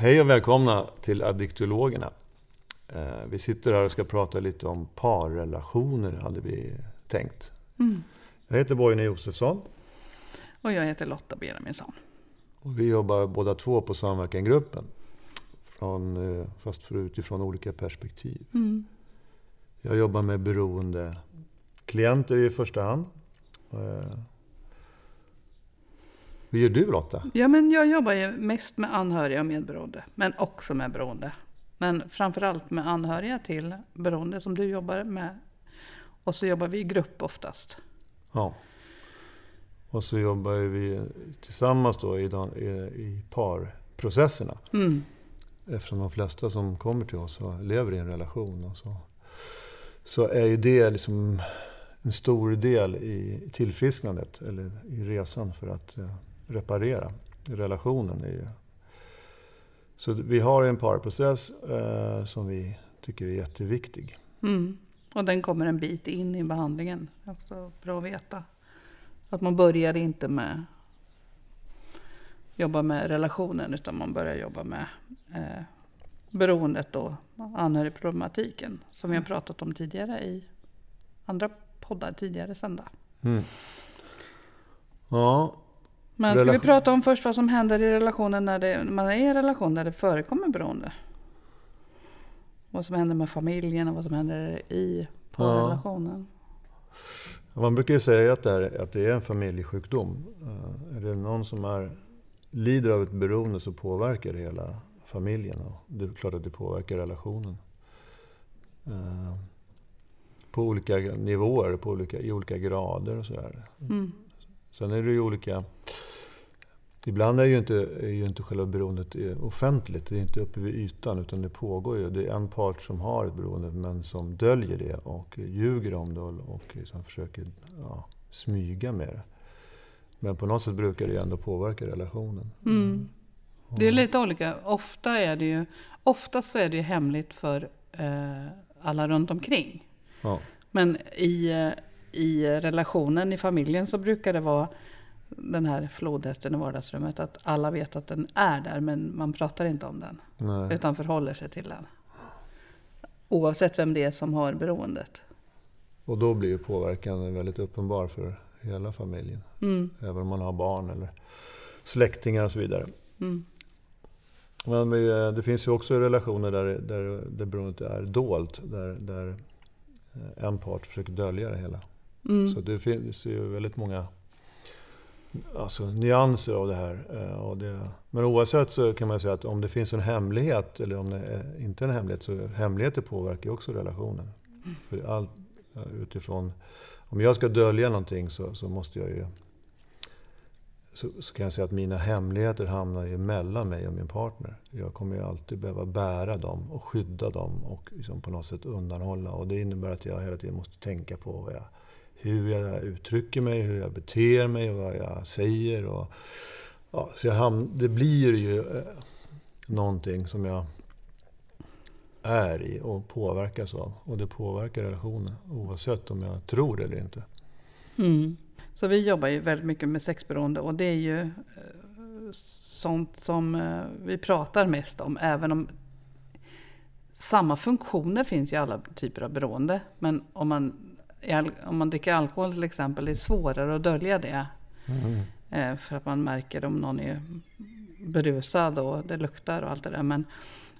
Hej och välkomna till Addiktologerna. Eh, vi sitter här och ska prata lite om parrelationer, hade vi tänkt. Mm. Jag heter Boine Josefsson. Och jag heter Lotta Benjaminsson. Och vi jobbar båda två på Samverkangruppen. Från, eh, fast utifrån olika perspektiv. Mm. Jag jobbar med beroende klienter i första hand. Hur gör du Lotta? Ja, men jag jobbar ju mest med anhöriga och medberoende, men också med beroende. Men framförallt med anhöriga till beroende som du jobbar med. Och så jobbar vi i grupp oftast. Ja. Och så jobbar vi tillsammans då i, i, parprocesserna. Mm. Eftersom de flesta som kommer till oss lever i en relation. Och så, så är ju det liksom en stor del i tillfrisknandet, eller i resan för att eh, reparera relationen. i- Så vi har en parprocess eh, som vi tycker är jätteviktig. Mm. Och den kommer en bit in i behandlingen. Är också bra att veta. Att man börjar inte med jobba med relationen utan man börjar jobba med eh, beroendet och anhörigproblematiken. Som vi har pratat om tidigare i andra poddar tidigare sända. Mm. Ja, Men ska vi prata om först vad som händer i relationen när, det, när man är i en relation där det förekommer beroende? Vad som händer med familjen och vad som händer i parrelationen. Man brukar ju säga att det, är, att det är en familjesjukdom. Eh, Är det någon som är, lider av ett beroende så påverkar det hela familjen. Och det är klart att det påverkar relationen. Eh, På olika nivåer, på olika, i olika grader och sådär. Mm. Sen är det ju olika... Ibland är ju inte, är ju inte själva beroendet eh, offentligt. Det är inte uppe vid ytan utan det pågår ju. Det är en part som har ett beroende men som döljer det och ljuger om det och liksom försöker ja, smyga med det. Men på något sätt brukar det ju ändå påverka relationen. Mm. Det är lite olika. Ofta är det ju, oftast så är det ju hemligt för eh, alla runt omkring. Ja. Men i, eh, i relationen, i familjen, så brukar det vara den här flodhästen i vardagsrummet. Att alla vet att den är där, men man pratar inte om den. Nej. Utan förhåller sig till den. Oavsett vem det är som har beroendet. Och då blir ju påverkan väldigt uppenbar för hela familjen. Mm, Även om man har barn eller släktingar och så vidare. mm, Men eh, det finns ju också relationer där, där, där beroendet är dolt. Där, där eh, en part försöker dölja det hela. mm, Så det finns ju väldigt många alltså, nyanser av det här. eh, Och det, men oavsett så kan man säga att om det finns en hemlighet eller om det är inte är en hemlighet så hemligheter påverkar ju också relationen. För allt eh, utifrån, om jag ska dölja någonting så, så måste jag ju så, så kan jag säga att mina hemligheter hamnar ju mellan mig och min partner. Jag kommer ju alltid behöva bära dem och skydda dem och liksom på något sätt undanhålla. Och det innebär att jag hela tiden måste tänka på vad jag, hur jag uttrycker mig, hur jag beter mig vad jag säger. Och, ja, så jag det blir ju eh, någonting som jag är i och påverkas av. Och det påverkar relationen oavsett om jag tror det eller inte. mm. Så vi jobbar ju väldigt mycket med sexberoende och det är ju eh, sånt som eh, vi pratar mest om. Även om samma funktioner finns i alla typer av beroende. Men om man, om man dricker alkohol till exempel, det är svårare att dölja det. Eh, För att man märker om någon är berusad och det luktar och allt det där. Men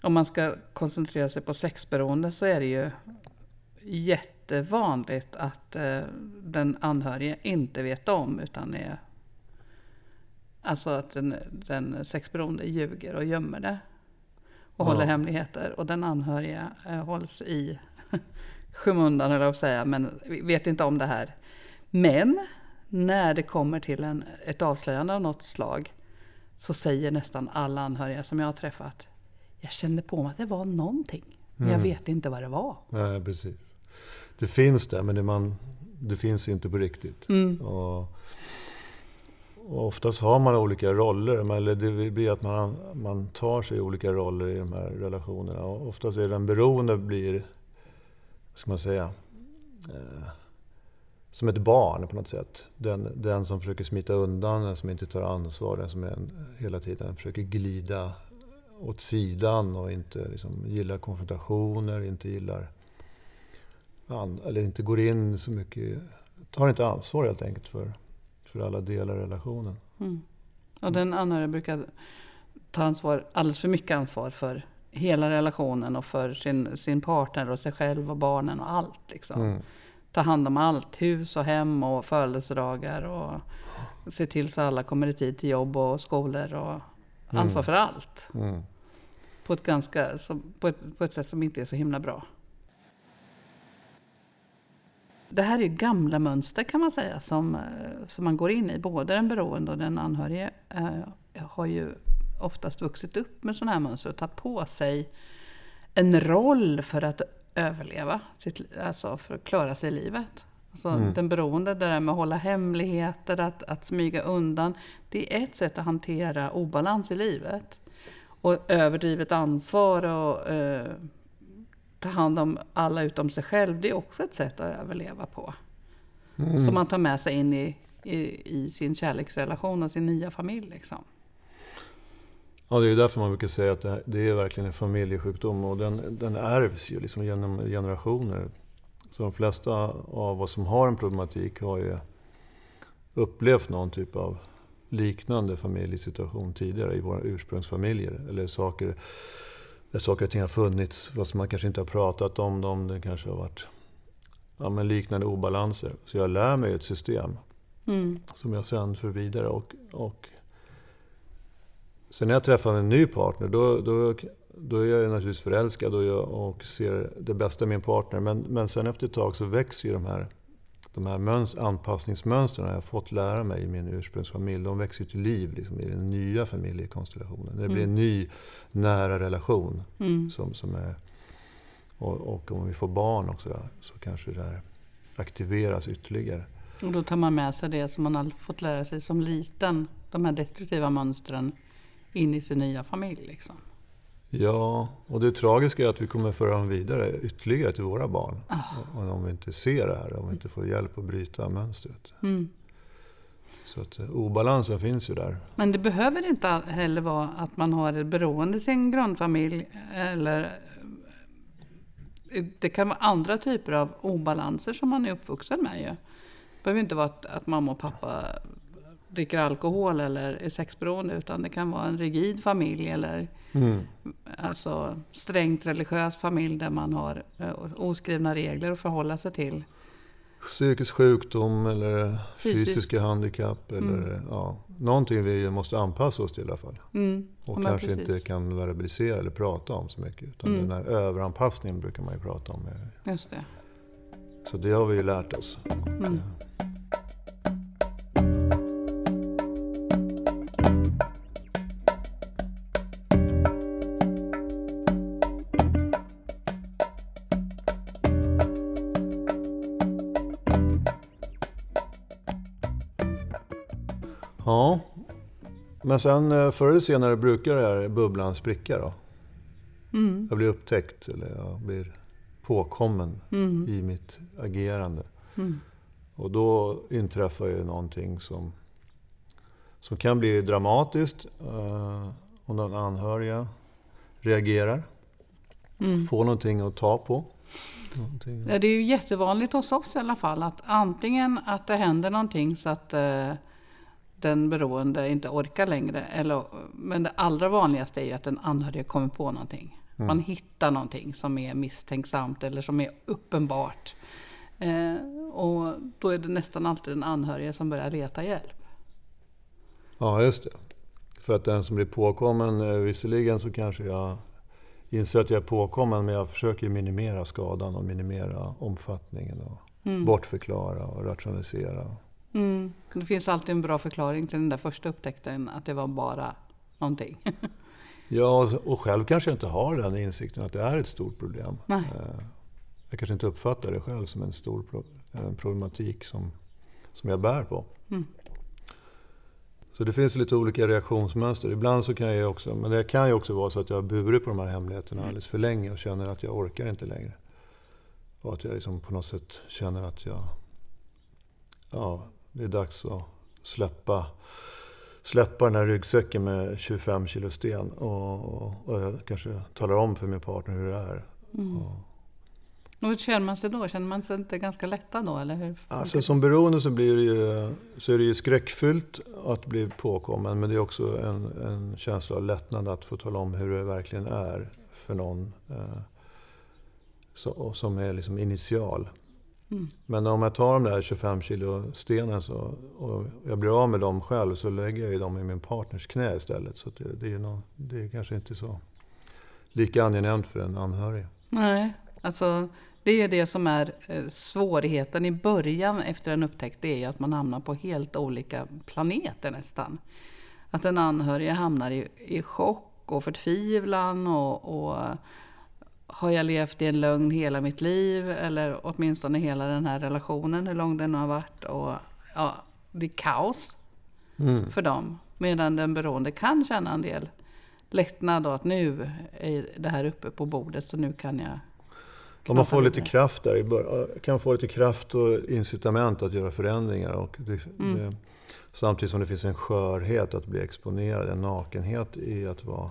om man ska koncentrera sig på sexberoende så är det ju jättevanligt att eh, den anhörige inte vet om utan är Alltså att den, den sexberoende ljuger och gömmer det. Och Ja. håller hemligheter. Och den anhöriga eh, hålls i skymundan på att säga. Men vet inte om det här. Men när det kommer till en, ett avslöjande av något slag. Så säger nästan alla anhöriga som jag har träffat. Jag kände på mig att det var någonting. Men jag vet inte vad det var. Nej, precis. Det finns där, men det, man, det finns inte på riktigt. Och, och oftast har man olika roller, eller det blir att man, man tar sig olika roller i de här relationerna. Och oftast är den beroende blir, ska man säga, eh, som ett barn på något sätt. Den, den som försöker smita undan, den som inte tar ansvar, den som är en, hela tiden försöker glida åt sidan och inte liksom gillar konfrontationer, inte gillar... Eller inte går in så mycket... Tar inte ansvar helt enkelt för, för alla delar i relationen. Mm. Och den anhöriga brukar ta ansvar, alldeles för mycket ansvar för hela relationen och för sin, sin partner och sig själv och barnen och allt. Liksom. Mm. Ta hand om allt, hus och hem och födelsedagar och se till så alla kommer i tid till jobb och skolor och ansvar mm. för allt. Mm. På, ett ganska, på, ett, på ett sätt som inte är så himla bra. Det här är gamla mönster kan man säga som, eh, som man går in i. Både den beroende och den anhörige eh, har ju oftast vuxit upp med sådana här mönster och tagit på sig en roll för att överleva, sitt, alltså för att klara sig i livet. Alltså mm. Den beroende, det där med att hålla hemligheter, att, att smyga undan. Det är ett sätt att hantera obalans i livet. Och överdrivet ansvar och eh, ta hand om alla utom sig själv, det är också ett sätt att överleva på. Mm. Som man tar med sig in i, i, i, sin kärleksrelation och sin nya familj. Liksom. Ja, det är därför man brukar säga att det, här, det är verkligen en familjesjukdom och den, den ärvs ju liksom genom generationer. Så de flesta av oss som har en problematik har ju upplevt någon typ av liknande familjesituation tidigare i våra ursprungsfamiljer. Eller saker där saker och ting har funnits fast man kanske inte har pratat om dem. Det kanske har varit ja, men liknande obalanser. Så jag lär mig ett system mm. som jag sen för vidare. Och, och sen när jag träffar en ny partner då, då, då är jag naturligtvis förälskad och, jag, och ser det bästa i min partner. Men, men sen efter ett tag så växer ju de här de här mönster, anpassningsmönstren jag har fått lära mig i min ursprungsfamilj, de växer till liv liksom, i den nya familjekonstellationen. Det blir en mm. ny nära relation. Mm. Som, som är, och, och, om vi får barn också så kanske det här aktiveras ytterligare. Och då tar man med sig det som man har fått lära sig som liten, de här destruktiva mönstren, in i sin nya familj. Liksom. Ja, och det tragiska är att vi kommer föra dem vidare ytterligare till våra barn. Oh. Om vi inte ser det här, om vi inte får hjälp att bryta mönstret. Mm. Så att eh, obalansen finns ju där. Men det behöver inte heller vara att man har ett beroende i sin grundfamilj. Eller, eh, det kan vara andra typer av obalanser som man är uppvuxen med. Ju. Det behöver inte vara att, att mamma och pappa dricker alkohol eller är sexberoende. Utan det kan vara en rigid familj eller Mm. Alltså strängt religiös familj där man har eh, oskrivna regler att förhålla sig till. Psykisk sjukdom eller Fysisk. fysiska handikapp. Eller, mm. ja, någonting vi måste anpassa oss till i alla fall. Mm. Och kanske precis. inte kan verbalisera eller prata om så mycket. Utan mm. den här överanpassningen brukar man ju prata om. Just det. Så det har vi ju lärt oss. Mm. Men sen eh, förr eller senare brukar den här bubblan spricka då. Mm. Jag blir upptäckt eller jag blir påkommen mm. i mitt agerande. Mm. Och då inträffar ju någonting som, som kan bli dramatiskt uh, om den anhöriga reagerar. Mm. Får någonting att ta på. Någonting. Det är ju jättevanligt hos oss i alla fall att antingen att det händer någonting så att uh, den beroende inte orkar längre. Eller, men det allra vanligaste är ju att den anhörige kommer på någonting. Mm. Man hittar någonting som är misstänksamt eller som är uppenbart. Eh, och då är det nästan alltid den anhörige som börjar leta hjälp. Ja, just det. För att den som blir påkommen, eh, visserligen så kanske jag inser att jag är påkommen men jag försöker minimera skadan och minimera omfattningen och mm. bortförklara och rationalisera. Mm. Det finns alltid en bra förklaring till den där första upptäckten, att det var bara någonting. ja, och själv kanske jag inte har den insikten att det är ett stort problem. Nej. Eh, jag kanske inte uppfattar det själv som en stor problematik som, som jag bär på. Mm. Så det finns lite olika reaktionsmönster. Ibland så kan jag också, men det kan ju också vara så att jag har burit på de här hemligheterna alldeles för länge och känner att jag orkar inte längre. Och att jag liksom på något sätt känner att jag ja, det är dags att släppa släppa den här ryggsäcken med 25 kilo sten och, och jag kanske talar om för min partner hur det är. Mm. Och, och hur känner man sig då? Känner man sig inte ganska lättad då? Eller hur? Alltså som beroende så, blir det ju, så är det ju skräckfyllt att bli påkommen men det är också en, en känsla av lättnad att få tala om hur det verkligen är för någon eh, så, som är liksom initial. Mm. Men om jag tar de där 25 kilo stenen så, och jag blir av med dem själv så lägger jag ju dem i min partners knä istället. Så det, det, är nog, det är kanske inte så lika angenämt för en anhörig. Nej, alltså det är det som är eh, svårigheten i början efter en upptäckt. Det är ju att man hamnar på helt olika planeter nästan. Att den anhörige hamnar i, i chock och förtvivlan och, och har jag levt i en lögn hela mitt liv? Eller åtminstone hela den här relationen, hur lång den har varit. Och, ja, det är kaos mm. för dem. Medan den beroende kan känna en del lättnad och att nu är det här uppe på bordet så nu kan jag om man får lite kraft där i början, kan få lite kraft och incitament att göra förändringar. Och det, mm. det, samtidigt som det finns en skörhet att bli exponerad, en nakenhet i att vara,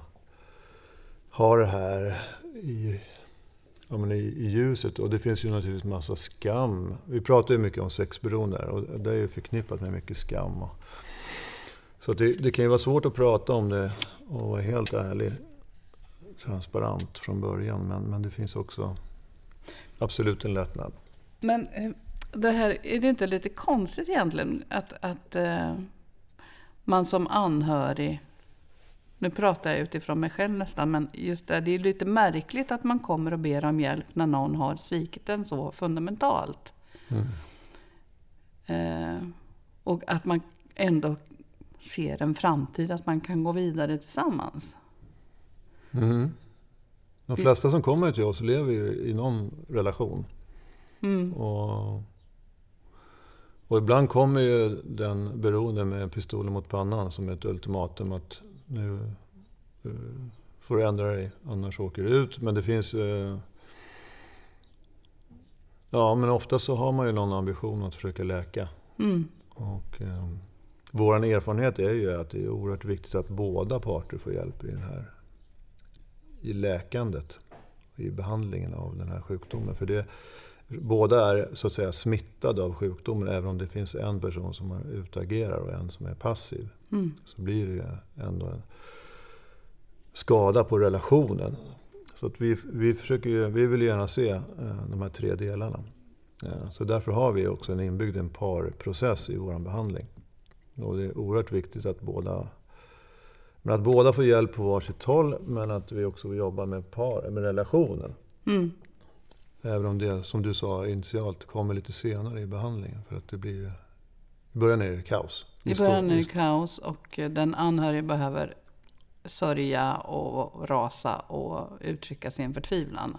ha det här i, ja, men i, i ljuset. Och det finns ju naturligtvis massa skam. Vi pratar ju mycket om sexberoende och det är ju förknippat med mycket skam. Och, så det, det, kan ju vara svårt att prata om det och vara helt ärlig, transparent från början. Men, men det finns också absolut en lättnad. Men eh, det här, är det inte lite konstigt egentligen att, att eh, man som anhörig nu pratar jag utifrån mig själv nästan, men just det, det är lite märkligt att man kommer och ber om hjälp när någon har svikit en så fundamentalt. Mm. Eh, och att man ändå ser en framtid, att man kan gå vidare tillsammans. Mm. De flesta som kommer till oss lever ju i någon relation. Mm. Och, och ibland kommer ju den beroende med pistolen mot pannan som ett ultimatum att nu uh, får du ändra dig, annars åker du ut. Men det finns uh, Ja, men ofta så har man ju någon ambition att försöka läka. Mm. Och uh, Vår erfarenhet är ju att det är oerhört viktigt att båda parter får hjälp i den här i läkandet, i behandlingen av den här sjukdomen. För det, båda är så att säga smittade av sjukdomen, även om det finns en person som utagerar och en som är passiv. Mm. Så blir det ändå en skada på relationen. Så att vi, vi, försöker, vi vill gärna se eh, de här tre delarna. Eh, så därför har vi också en inbyggd en parprocess i vår behandling. Och det är oerhört viktigt att båda men att båda får hjälp på varsitt håll, men att vi också jobbar med, par, med relationen. Mm. Även om det, som du sa initialt, kommer lite senare i behandlingen. För att det blir... I början är det kaos. I början är det kaos och den anhörige behöver sörja och rasa och uttrycka sin förtvivlan.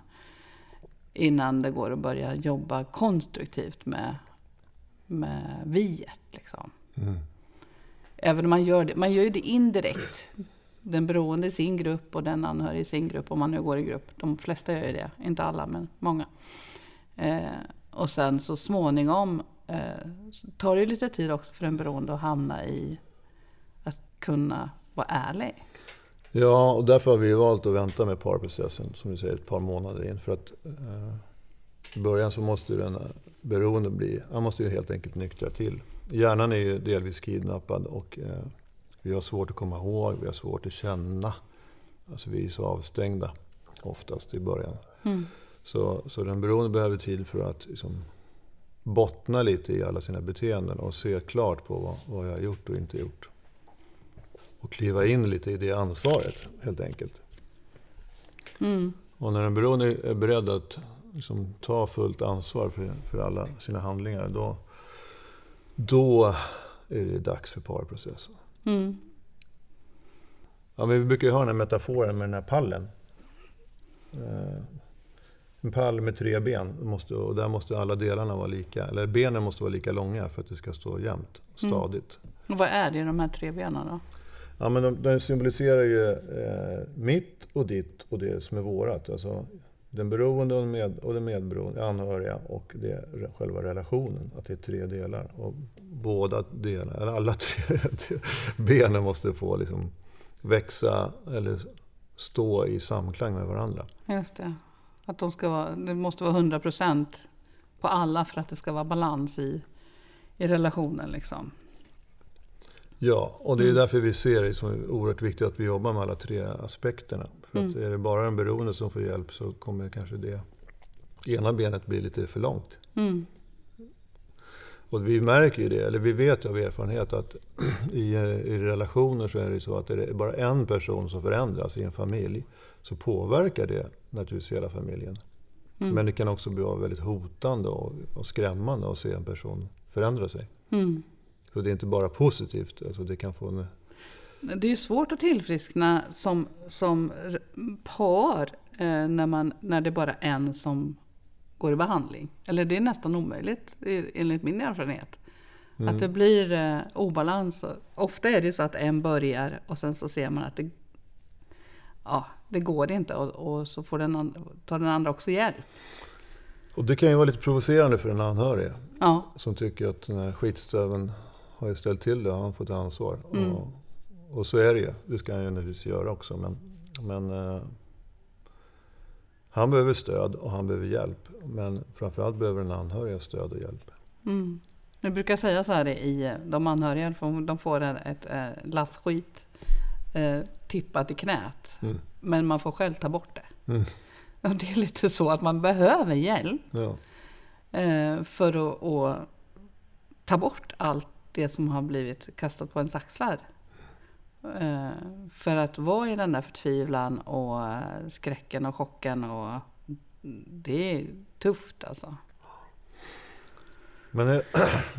Innan det går att börja jobba konstruktivt med, med viet. Liksom. Mm. Även om man gör det, man gör ju det indirekt. Den beroende i sin grupp och den anhöriga i sin grupp, om man nu går i grupp. De flesta gör ju det, inte alla men många. Eh, och sen så småningom eh, tar det lite tid också för den beroende att hamna i att kunna vara ärlig. Ja, och därför har vi valt att vänta med parprocessen, som du säger, ett par månader in. För att eh, i början så måste den beroende bli, han måste ju helt enkelt nyktra till. Hjärnan är ju delvis kidnappad och eh, vi har svårt att komma ihåg, vi har svårt att känna. Alltså vi är så avstängda oftast i början. Mm. Så, så den beroende behöver tid för att liksom, bottna lite i alla sina beteenden och se klart på vad, vad jag har gjort och inte gjort. Och kliva in lite i det ansvaret helt enkelt. Mm. Och när den beroende är beredd att liksom, ta fullt ansvar för, för alla sina handlingar, då, då är det dags för parprocessen. Mm. Ja, vi brukar ju ha den här metaforen med den här pallen. En pall med tre ben, måste, och där måste alla delarna vara lika, eller benen måste vara lika långa för att det ska stå jämnt, mm. stadigt. Mm. Och vad är det i de här tre benen då? Ja, men de, de symboliserar ju eh, mitt och ditt och det som är vårat. Alltså, den beroende och den, med, och den medberoende, anhöriga och det, själva relationen. Att det är tre delar. Och båda delarna, eller alla tre benen måste få liksom växa eller stå i samklang med varandra. Just det. Att de ska vara, det måste vara 100 procent på alla för att det ska vara balans i, i relationen. Liksom. Ja, och det är mm. därför vi ser det som oerhört viktigt att vi jobbar med alla tre aspekterna. För att mm. är det bara den beroende som får hjälp så kommer kanske det ena benet bli lite för långt. Mm. Och vi märker ju det, eller vi vet av erfarenhet att i, i relationer så är det så att det är bara en person som förändras i en familj så påverkar det naturligtvis hela familjen. Mm. Men det kan också bli väldigt hotande och, och, skrämmande att se en person förändra sig. Mm. Så det är inte bara positivt, alltså det kan få en... Det är ju svårt att tillfriskna som, som par eh, när, man, när det är bara en som går i behandling. Eller det är nästan omöjligt enligt min erfarenhet. Mm. Att det blir eh, obalans. Ofta är det ju så att en börjar och sen så ser man att det, ja, det går inte och, och så får den, tar den andra också hjälp. Och det kan ju vara lite provocerande för en anhörig. Ja. Som tycker att den här skitstöven har ju ställt till det, han får ta ansvar. Mm. Och, och, så är det ju. Det ska han ju naturligtvis göra också. Men, men eh, han behöver stöd och han behöver hjälp. Men framförallt behöver den anhöriga stöd och hjälp. Mm. Jag brukar säga så här i de anhöriga, de får ett, ett lass skit eh, tippat i knät. Mm. Men man får själv ta bort det. Mm. Och det är lite så att man behöver hjälp. Ja. Eh, för att, att ta bort allt det som har blivit kastat på ens axlar. Eh, för att vara i den där förtvivlan och eh, skräcken och chocken. Och det är tufft alltså. Men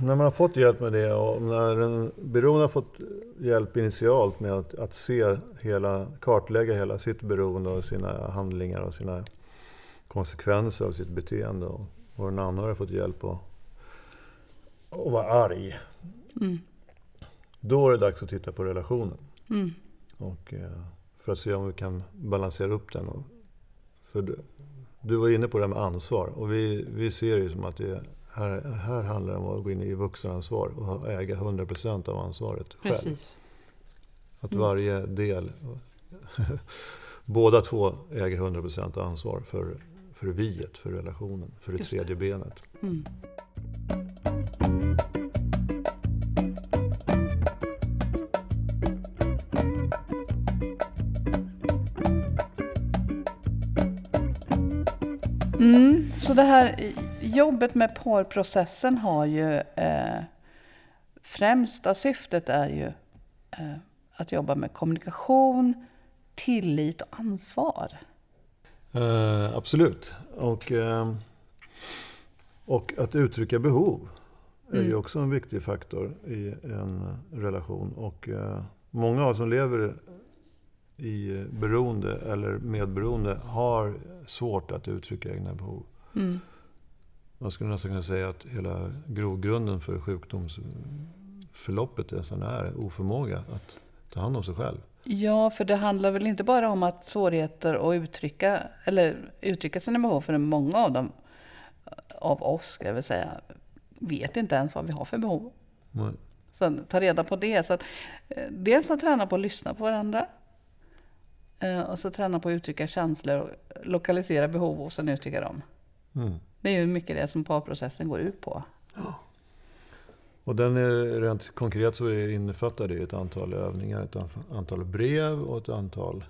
när man har fått hjälp med det och när den beroende har fått hjälp initialt med att, att se hela, kartlägga hela sitt beroende och sina handlingar och sina konsekvenser av sitt beteende och, och den anhöriga har fått hjälp att, att vara arg. Mm. Då är det dags att titta på relationen. Mm. Och, eh, för att se om vi kan balansera upp den. För du, du var inne på det här med ansvar och vi, vi ser det som att det här, här handlar det om att gå in i vuxenansvar och äga 100% av ansvaret själv. Precis. Att mm. varje del, båda två äger 100% ansvar för, för viet, för relationen, för det Just tredje benet. Mm. Mm, så det här jobbet med porprocessen har ju eh, främsta syftet är ju eh, att jobba med kommunikation, tillit och ansvar. Eh, absolut. Och, eh, och att uttrycka behov är mm. ju också en viktig faktor i en relation. Och eh, många av oss som lever i beroende eller medberoende har svårt att uttrycka egna behov. Mm. Man skulle nästan kunna säga att hela grogrunden för sjukdomsförloppet är sån här oförmåga att ta hand om sig själv. Ja, för det handlar väl inte bara om att svårigheter att uttrycka, eller uttrycka sina behov, för många av dem, av oss ska jag väl säga, vet inte ens vad vi har för behov. Nej. Så ta reda på det. Så att, eh, dels att träna på att lyssna på varandra. Eh, och så träna på att uttrycka känslor, och lokalisera behov och sen uttrycka dem. Mm. Det är ju mycket det som parprocessen går ut på. Ja. Och den är rent konkret så innefattar det ett antal övningar, ett antal brev och ett antal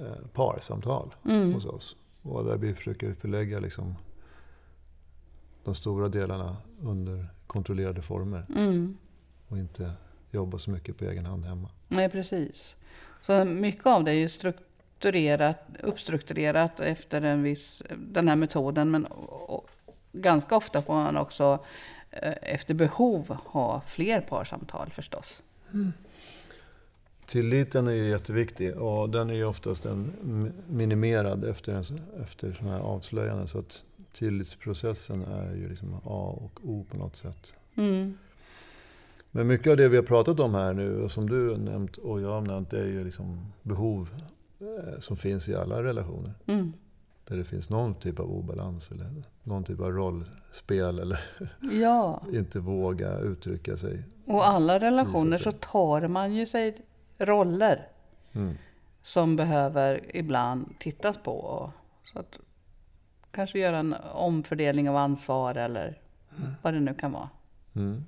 eh, parsamtal mm. hos oss. Och där vi försöker förlägga liksom de stora delarna under kontrollerade former. Mm. Och inte jobba så mycket på egen hand hemma. Nej, precis. Så mycket av det är ju strukturerat, uppstrukturerat efter en viss, den här metoden. Men ganska ofta får man också eh, efter behov ha fler parsamtal förstås. Mm. Tilliten är jätteviktig och den är ju oftast en minimerad efter, efter sådana här avslöjanden. Så att tillitsprocessen är ju liksom A och O på något sätt. Mm. Men mycket av det vi har pratat om här nu och som du har nämnt och jag har nämnt är ju liksom behov eh, som finns i alla relationer. Mm. där det finns någon typ av obalans eller någon typ av rollspel eller Ja, inte våga uttrycka sig. och alla relationer så tar man ju sig roller Mm. som behöver ibland tittas på. Så att kanske göra en omfördelning av ansvar eller vad det nu kan vara. Mm.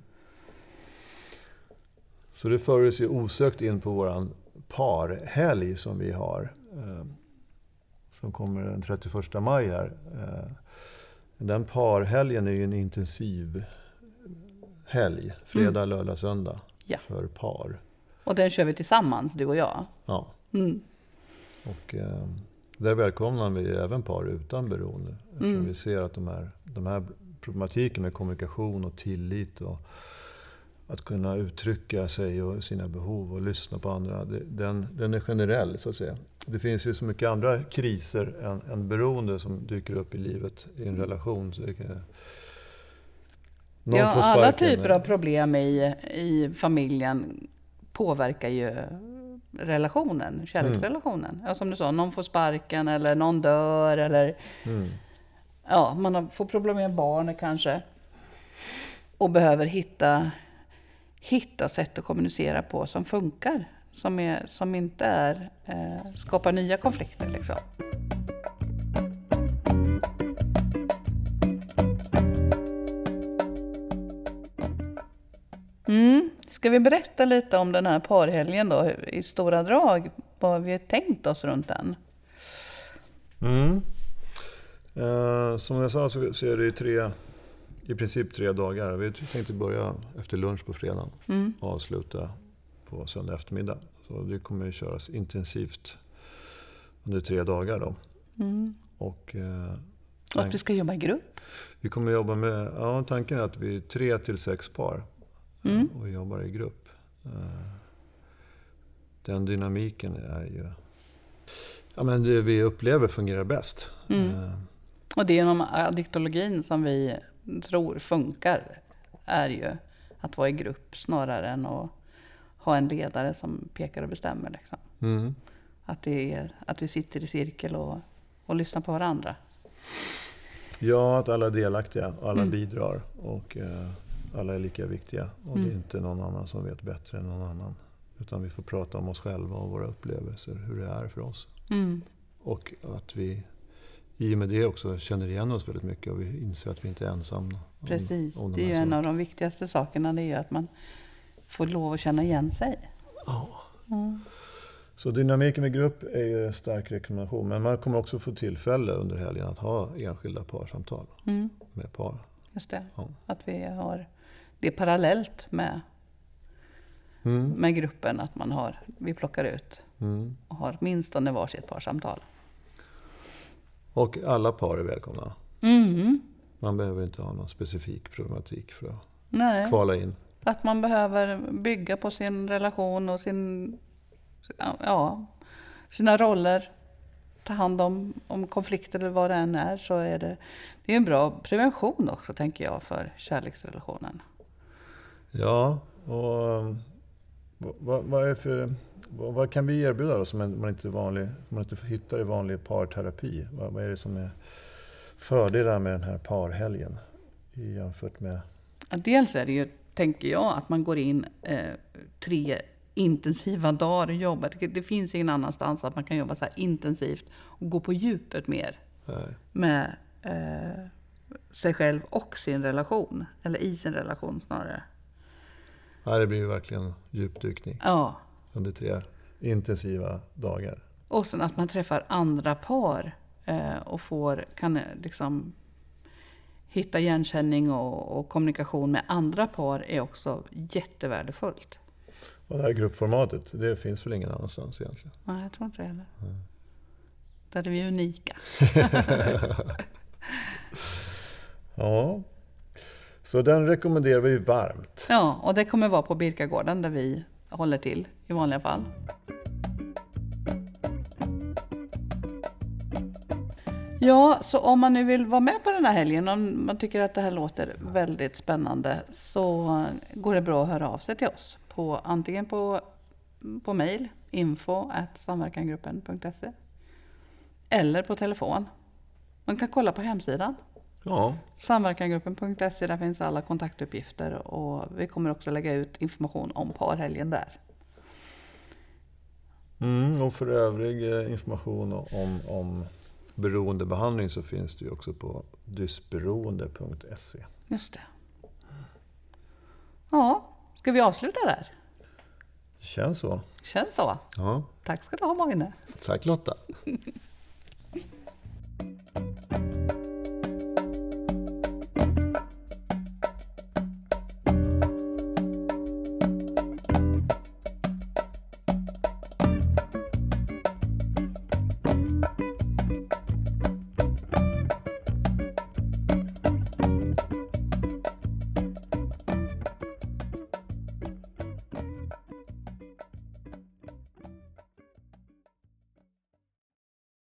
Så det för oss ju osökt in på våran parhelg som vi har. Eh, som kommer den 31 maj här. Eh, den parhelgen är ju en intensiv helg. Fredag, lördag, söndag. Ja. För par. Och den kör vi tillsammans, du och jag. Ja. Mm. Och eh, där välkomnar vi även par utan beroende. Eftersom Mm. vi ser att de här, de här problematiken med kommunikation och tillit och att kunna uttrycka sig och sina behov och lyssna på andra, den, den är generell så att säga. Det finns ju så mycket andra kriser än, än beroende som dyker upp i livet i en relation. Någon Ja, får alla typer av problem i, i familjen påverkar ju relationen, kärleksrelationen. Ja, som du sa, någon får sparken eller någon dör eller Mm. ja, man får problem med barnet kanske. Och behöver hitta, hitta sätt att kommunicera på som funkar. Som, är, som inte är, eh, skapar nya konflikter. Liksom. Mm. Ska vi berätta lite om den här parhelgen då, i stora drag? Vad vi har tänkt oss runt den? Mm. Eh, som jag sa så, så är det ju tre, i princip tre dagar. Vi tänkte börja efter lunch på fredagen Mm. och avsluta på söndag eftermiddag. Så det kommer ju köras intensivt under tre dagar. Då. Mm. Och, eh, Och att vi ska jobba i grupp. vi kommer jobba med, ja tanken är att vi är tre till sex par eh, Mm. och jobbar i grupp. Eh, Den dynamiken är ju ja, men det vi upplever fungerar bäst. Mm. Eh, Och det inom addiktologin som vi tror funkar är ju att vara i grupp snarare än att ha en ledare som pekar och bestämmer. Liksom. Mm. Att, det är, att vi sitter i cirkel och, och lyssnar på varandra. Ja, att alla är delaktiga alla Mm. bidrar. Och eh, alla är lika viktiga. Och det Mm. är inte någon annan som vet bättre än någon annan. Utan vi får prata om oss själva och våra upplevelser, hur det är för oss. Mm. Och att vi i och med det också känner igen oss väldigt mycket och vi inser att vi inte är ensamma. om- Precis, om de det är ju en av de viktigaste sakerna. Det är ju att man får lov att känna igen sig. Ja. Mm. Så dynamiken med grupp är ju en stark rekommendation. Men man kommer också få tillfälle under helgen att ha enskilda parsamtal Mm. med par. Just det, Ja. att vi har det parallellt med, Mm. med gruppen. Att man har, vi plockar ut Mm. och har åtminstone varsitt parsamtal. Och alla par är välkomna. Mm. Man behöver inte ha någon specifik problematik för att Nej. kvala in. Att man behöver bygga på sin relation och sin, ja, sina roller. Ta hand om, om konflikter eller vad det än är. Så är det, det är en bra prevention också, tänker jag, för kärleksrelationen. Ja, och vad, vad, för, vad, vad kan vi erbjuda då som man inte, vanlig, man inte hittar i vanlig parterapi? Vad, vad är det som är fördelar med den här parhelgen jämfört med... Dels är det ju, tänker jag, att man går in eh, tre intensiva dagar och jobbar. Det, det finns ingen annanstans att man kan jobba så här intensivt och gå på djupet mer Nej. med eh, sig själv och sin relation. Eller i sin relation snarare. Ja, det blir ju verkligen djupdykning Ja. under tre intensiva dagar. Och sen att man träffar andra par eh, och får, kan eh, liksom hitta igenkänning och, och kommunikation med andra par är också jättevärdefullt. Och det här gruppformatet, det finns väl ingen annanstans egentligen? Nej, jag tror inte det heller. Där är vi unika. Ja. Så den rekommenderar vi varmt. Ja, och det kommer vara på Birkagården där vi håller till i vanliga fall. Ja, så om man nu vill vara med på den här helgen, och man tycker att det här låter väldigt spännande, så går det bra att höra av sig till oss. På, antingen på, på mejl, info samverkangruppen.se eller på telefon Man kan kolla på hemsidan. Ja, Samverkangruppen.se, där finns alla kontaktuppgifter och vi kommer också lägga ut information om parhelgen där. mm, och för övrig eh, information om, om beroendebehandling så finns det ju också på dysberoende.se. Just det. Ja, ska vi avsluta där? Känns så. Känns så. Ja. Tack ska du ha Magne. Tack Lotta.